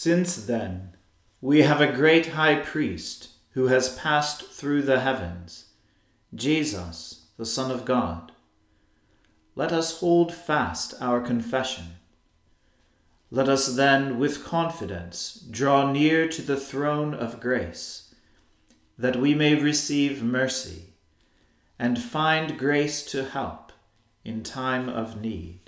Since then, we have a great high priest who has passed through the heavens, Jesus, the Son of God. Let us hold fast our confession. Let us then, with confidence, draw near to the throne of grace, that we may receive mercy and find grace to help in time of need.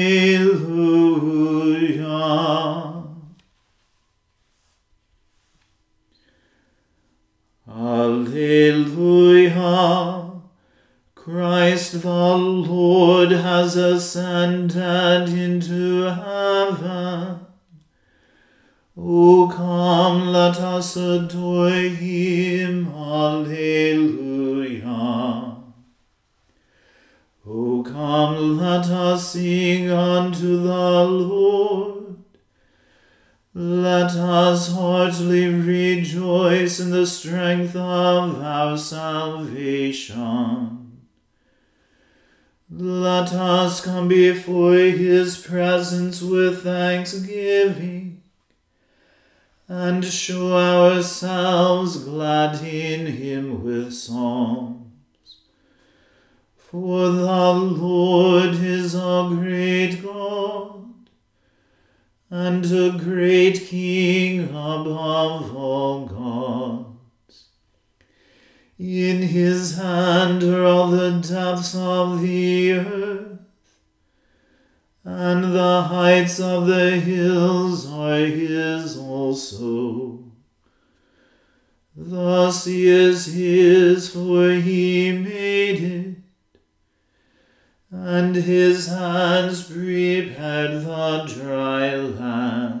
Let us come before his presence with thanksgiving and show ourselves glad in him with songs. For the Lord is a great God and a great King above all gods. In his hand are all the depths of the earth, and the heights of the hills are his also. The sea is his, for he made it and his hands prepared the dry land.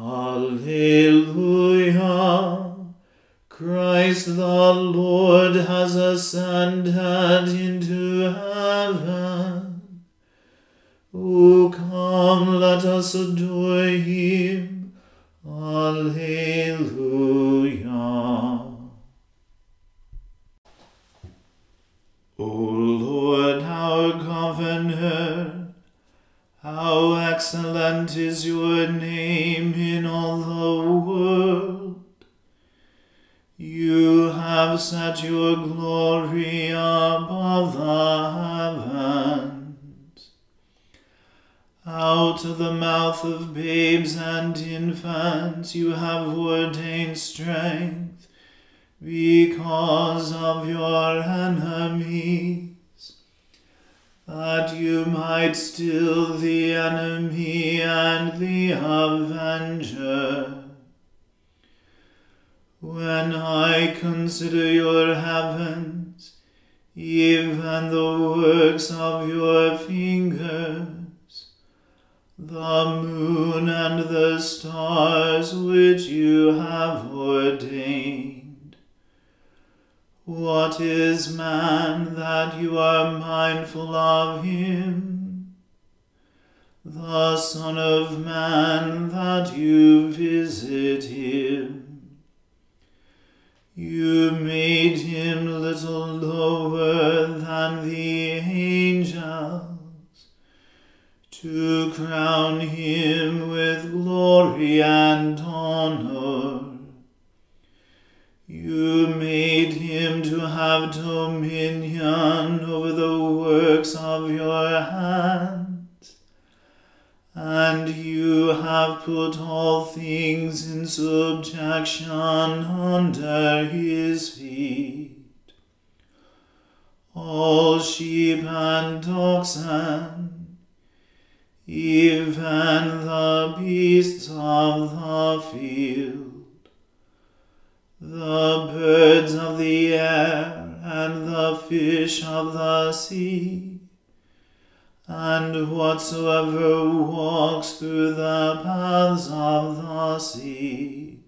Alleluia. Christ the Lord has ascended into heaven. O come, let us adore him. Alleluia. Excellent is your name in all the world. You have set your glory above the heavens. Out of the mouth of babes and infants you have ordained strength because of your enemies, that you might still the enemy and the avenger. When I consider your heavens, even the works of your fingers, the moon and the stars which you have ordained. What is man that you are mindful of him? The Son of Man that you visit him. You made him little lower than the angels to crown him with glory and honor. You made have dominion over the works of your hands, and you have put all things in subjection under his feet. All sheep and oxen, even the beasts of the field, the birds of the air, and the fish of the sea, and whatsoever walks through the paths of the seas.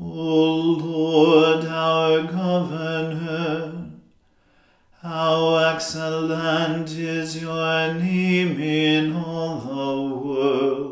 O Lord, our governor, how excellent is your name in all the world.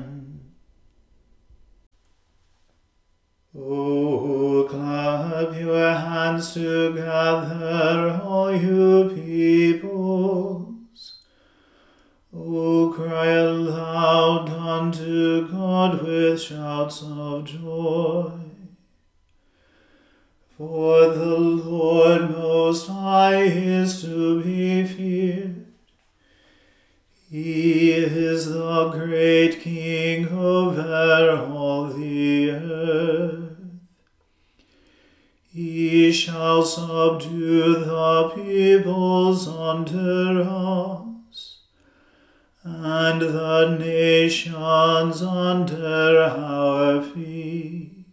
Hands together, all you peoples. Oh, cry aloud unto God with shouts of joy. For the Lord Most High is to be feared. He is the great King over all the earth. He shall subdue the peoples under us, and the nations under our feet.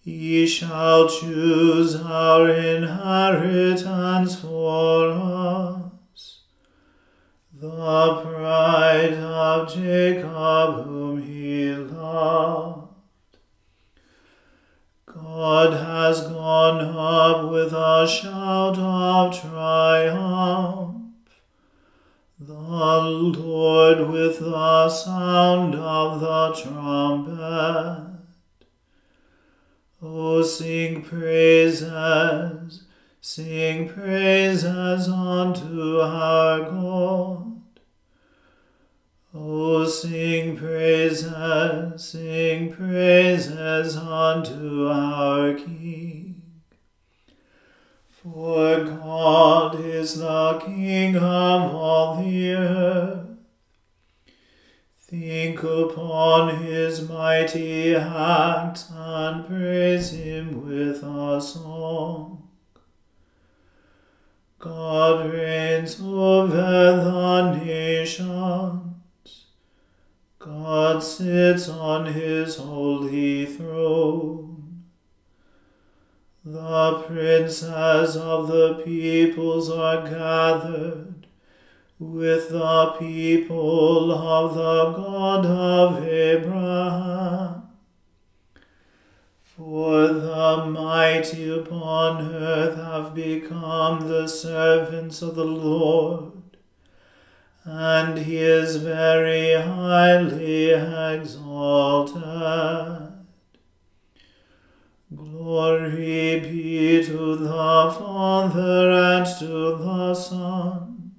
He shall choose our inheritance for us, the pride of Jacob whom he loved. God has gone up with a shout of triumph, the Lord with the sound of the trumpet. O sing praises, sing praises unto our God. Oh, sing praises, sing praises unto our King. For God is the King of all the earth. Think upon his mighty acts and praise him with a song. God reigns over the nations. God sits on his holy throne. The princes of the peoples are gathered with the people of the God of Abraham. For the mighty upon earth have become the servants of the Lord, and he is very highly exalted. Glory be to the Father and to the Son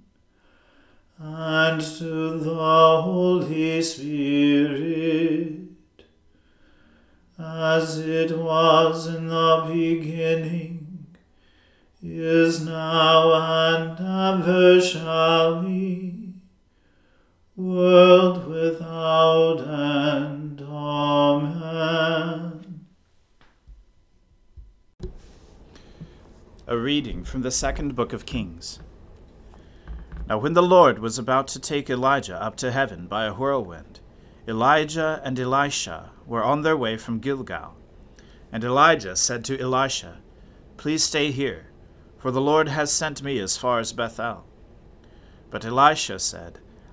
and to the Holy Spirit, as it was in the beginning, is now, and ever shall be, world without end. Amen. A reading from the second book of Kings. Now, when the Lord was about to take Elijah up to heaven by a whirlwind, Elijah and Elisha were on their way from Gilgal. And Elijah said to Elisha, Please stay here, for the Lord has sent me as far as Bethel. But Elisha said,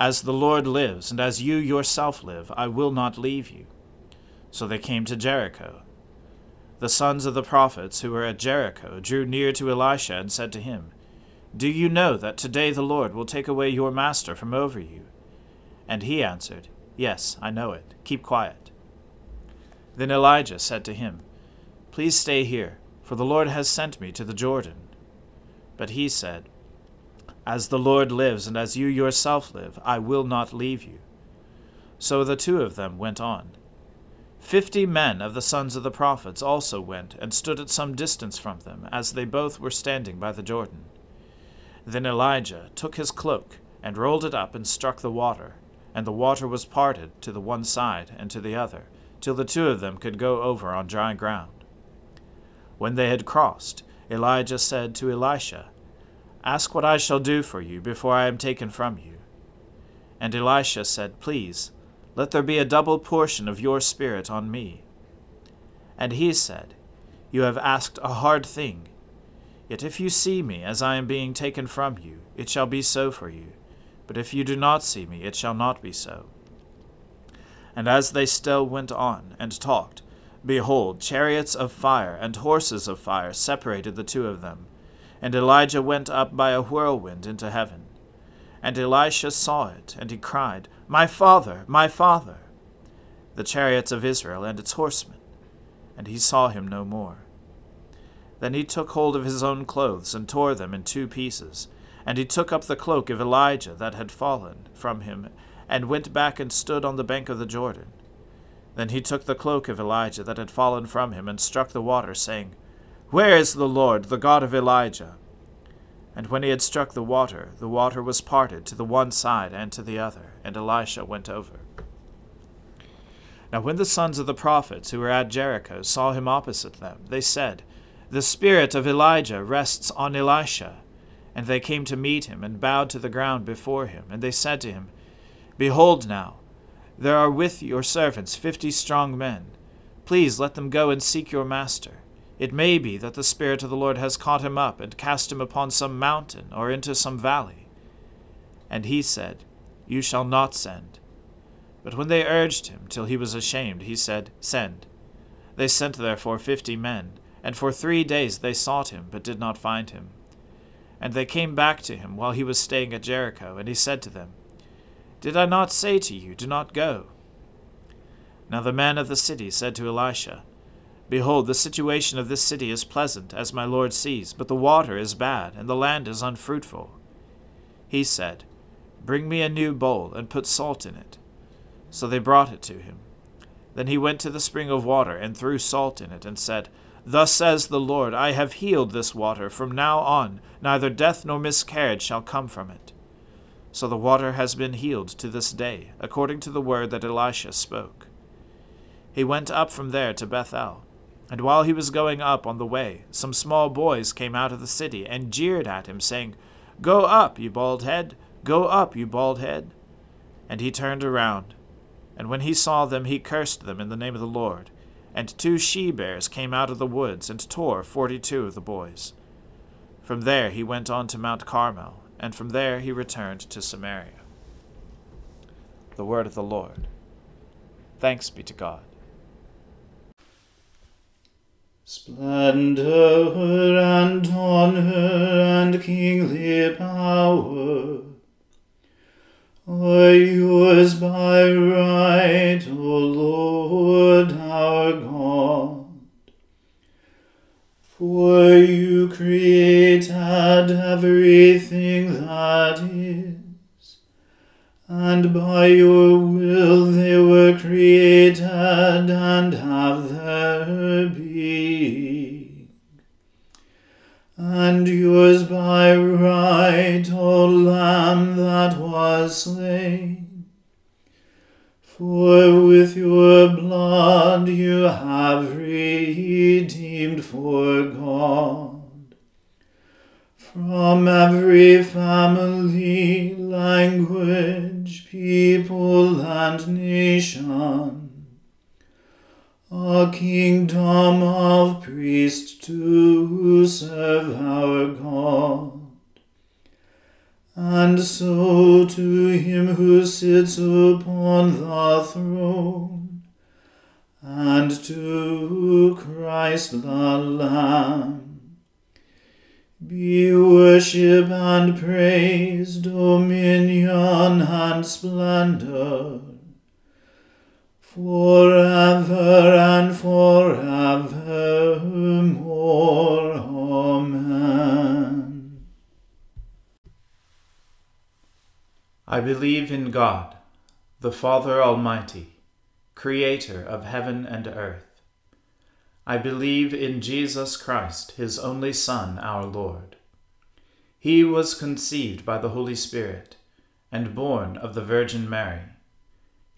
As the Lord lives, and as you yourself live, I will not leave you. So they came to Jericho. The sons of the prophets who were at Jericho drew near to Elisha and said to him, Do you know that today the Lord will take away your master from over you? And he answered, Yes, I know it. Keep quiet. Then Elijah said to him, Please stay here, for the Lord has sent me to the Jordan. But he said, As the Lord lives, and as you yourself live, I will not leave you. So the two of them went on. Fifty men of the sons of the prophets also went and stood at some distance from them, as they both were standing by the Jordan. Then Elijah took his cloak and rolled it up and struck the water and the water was parted to the one side and to the other, till the two of them could go over on dry ground. When they had crossed, Elijah said to Elisha, Ask what I shall do for you before I am taken from you. And Elisha said, Please, let there be a double portion of your spirit on me. And he said, You have asked a hard thing. Yet if you see me as I am being taken from you, it shall be so for you. But if you do not see me, it shall not be so. And as they still went on and talked, behold, chariots of fire and horses of fire separated the two of them. And Elijah went up by a whirlwind into heaven. And Elisha saw it, and he cried, My father, my father! The chariots of Israel and its horsemen. And he saw him no more. Then he took hold of his own clothes, and tore them in two pieces and he took up the cloak of Elijah that had fallen from him, and went back and stood on the bank of the Jordan. Then he took the cloak of Elijah that had fallen from him, and struck the water, saying, Where is the Lord, the God of Elijah? And when he had struck the water, the water was parted to the one side and to the other, and Elisha went over. Now when the sons of the prophets who were at Jericho saw him opposite them, they said, The spirit of Elijah rests on Elisha. And they came to meet him, and bowed to the ground before him. And they said to him, Behold now, there are with your servants fifty strong men. Please let them go and seek your master. It may be that the Spirit of the Lord has caught him up, and cast him upon some mountain, or into some valley. And he said, You shall not send. But when they urged him till he was ashamed, he said, Send. They sent therefore fifty men, and for three days they sought him, but did not find him. And they came back to him while he was staying at Jericho, and he said to them, Did I not say to you, Do not go? Now the men of the city said to Elisha, Behold, the situation of this city is pleasant, as my lord sees, but the water is bad, and the land is unfruitful. He said, Bring me a new bowl, and put salt in it. So they brought it to him. Then he went to the spring of water, and threw salt in it, and said, Thus says the Lord, I have healed this water. From now on, neither death nor miscarriage shall come from it. So the water has been healed to this day, according to the word that Elisha spoke. He went up from there to Bethel. And while he was going up on the way, some small boys came out of the city and jeered at him, saying, Go up, you bald head! Go up, you bald head! And he turned around. And when he saw them, he cursed them in the name of the Lord and two she bears came out of the woods and tore forty two of the boys. From there he went on to Mount Carmel, and from there he returned to Samaria. The word of the Lord. Thanks be to God. Splendor and honor and kingly power. Are yours by right, O Lord our God. For you created everything that is, and by your will they were created Yours by right, O Lamb that was slain. For with your blood you have redeemed for God from every family, language, people, and nation, a kingdom of priests to serve our God. And so to him who sits upon the throne, and to Christ the Lamb, be worship and praise, dominion and splendor, forever and forevermore. Amen. I believe in God, the Father Almighty, creator of heaven and earth. I believe in Jesus Christ, his only Son, our Lord. He was conceived by the Holy Spirit and born of the Virgin Mary.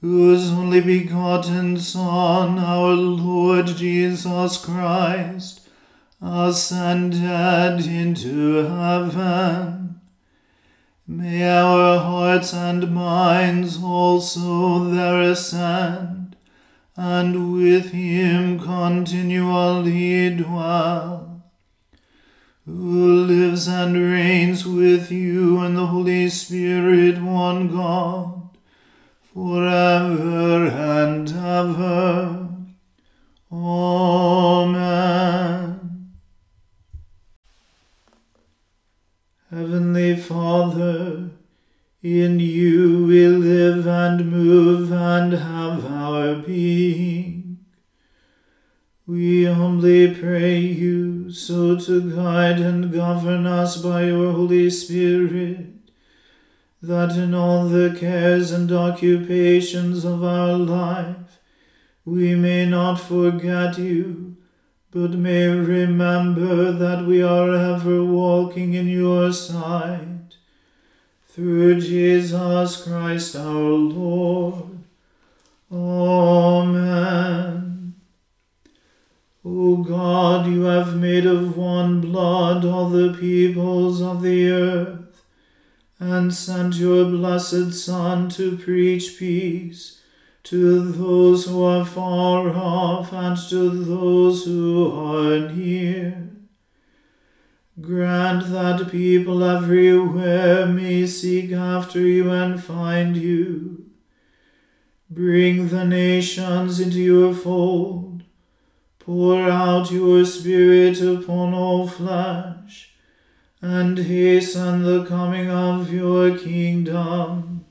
whose only begotten Son, our Lord Jesus Christ, ascended into heaven, May our hearts and minds also there ascend, and with him continually dwell, who lives and reigns with you and the Holy Spirit, one God, forever and ever. Amen. Heavenly Father, in you we live and move and have our being. We humbly pray you so to guide and govern us by your Holy Spirit, that in all the cares and occupations of our life we may not forget you but may remember that we are ever walking in your sight. Through Jesus Christ our Lord. Amen. O God, you have made of one blood all the peoples of the earth, and sent your blessed Son to preach peace to those who are far off and to those who are near. Grant that people everywhere may seek after you and find you. Bring the nations into your fold. Pour out your Spirit upon all flesh, and hasten the coming of your kingdom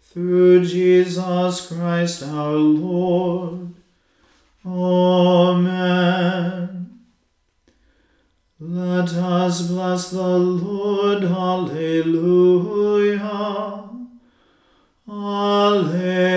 through Jesus Christ our Lord. Amen. Let us bless the Lord. Alleluia. Alleluia.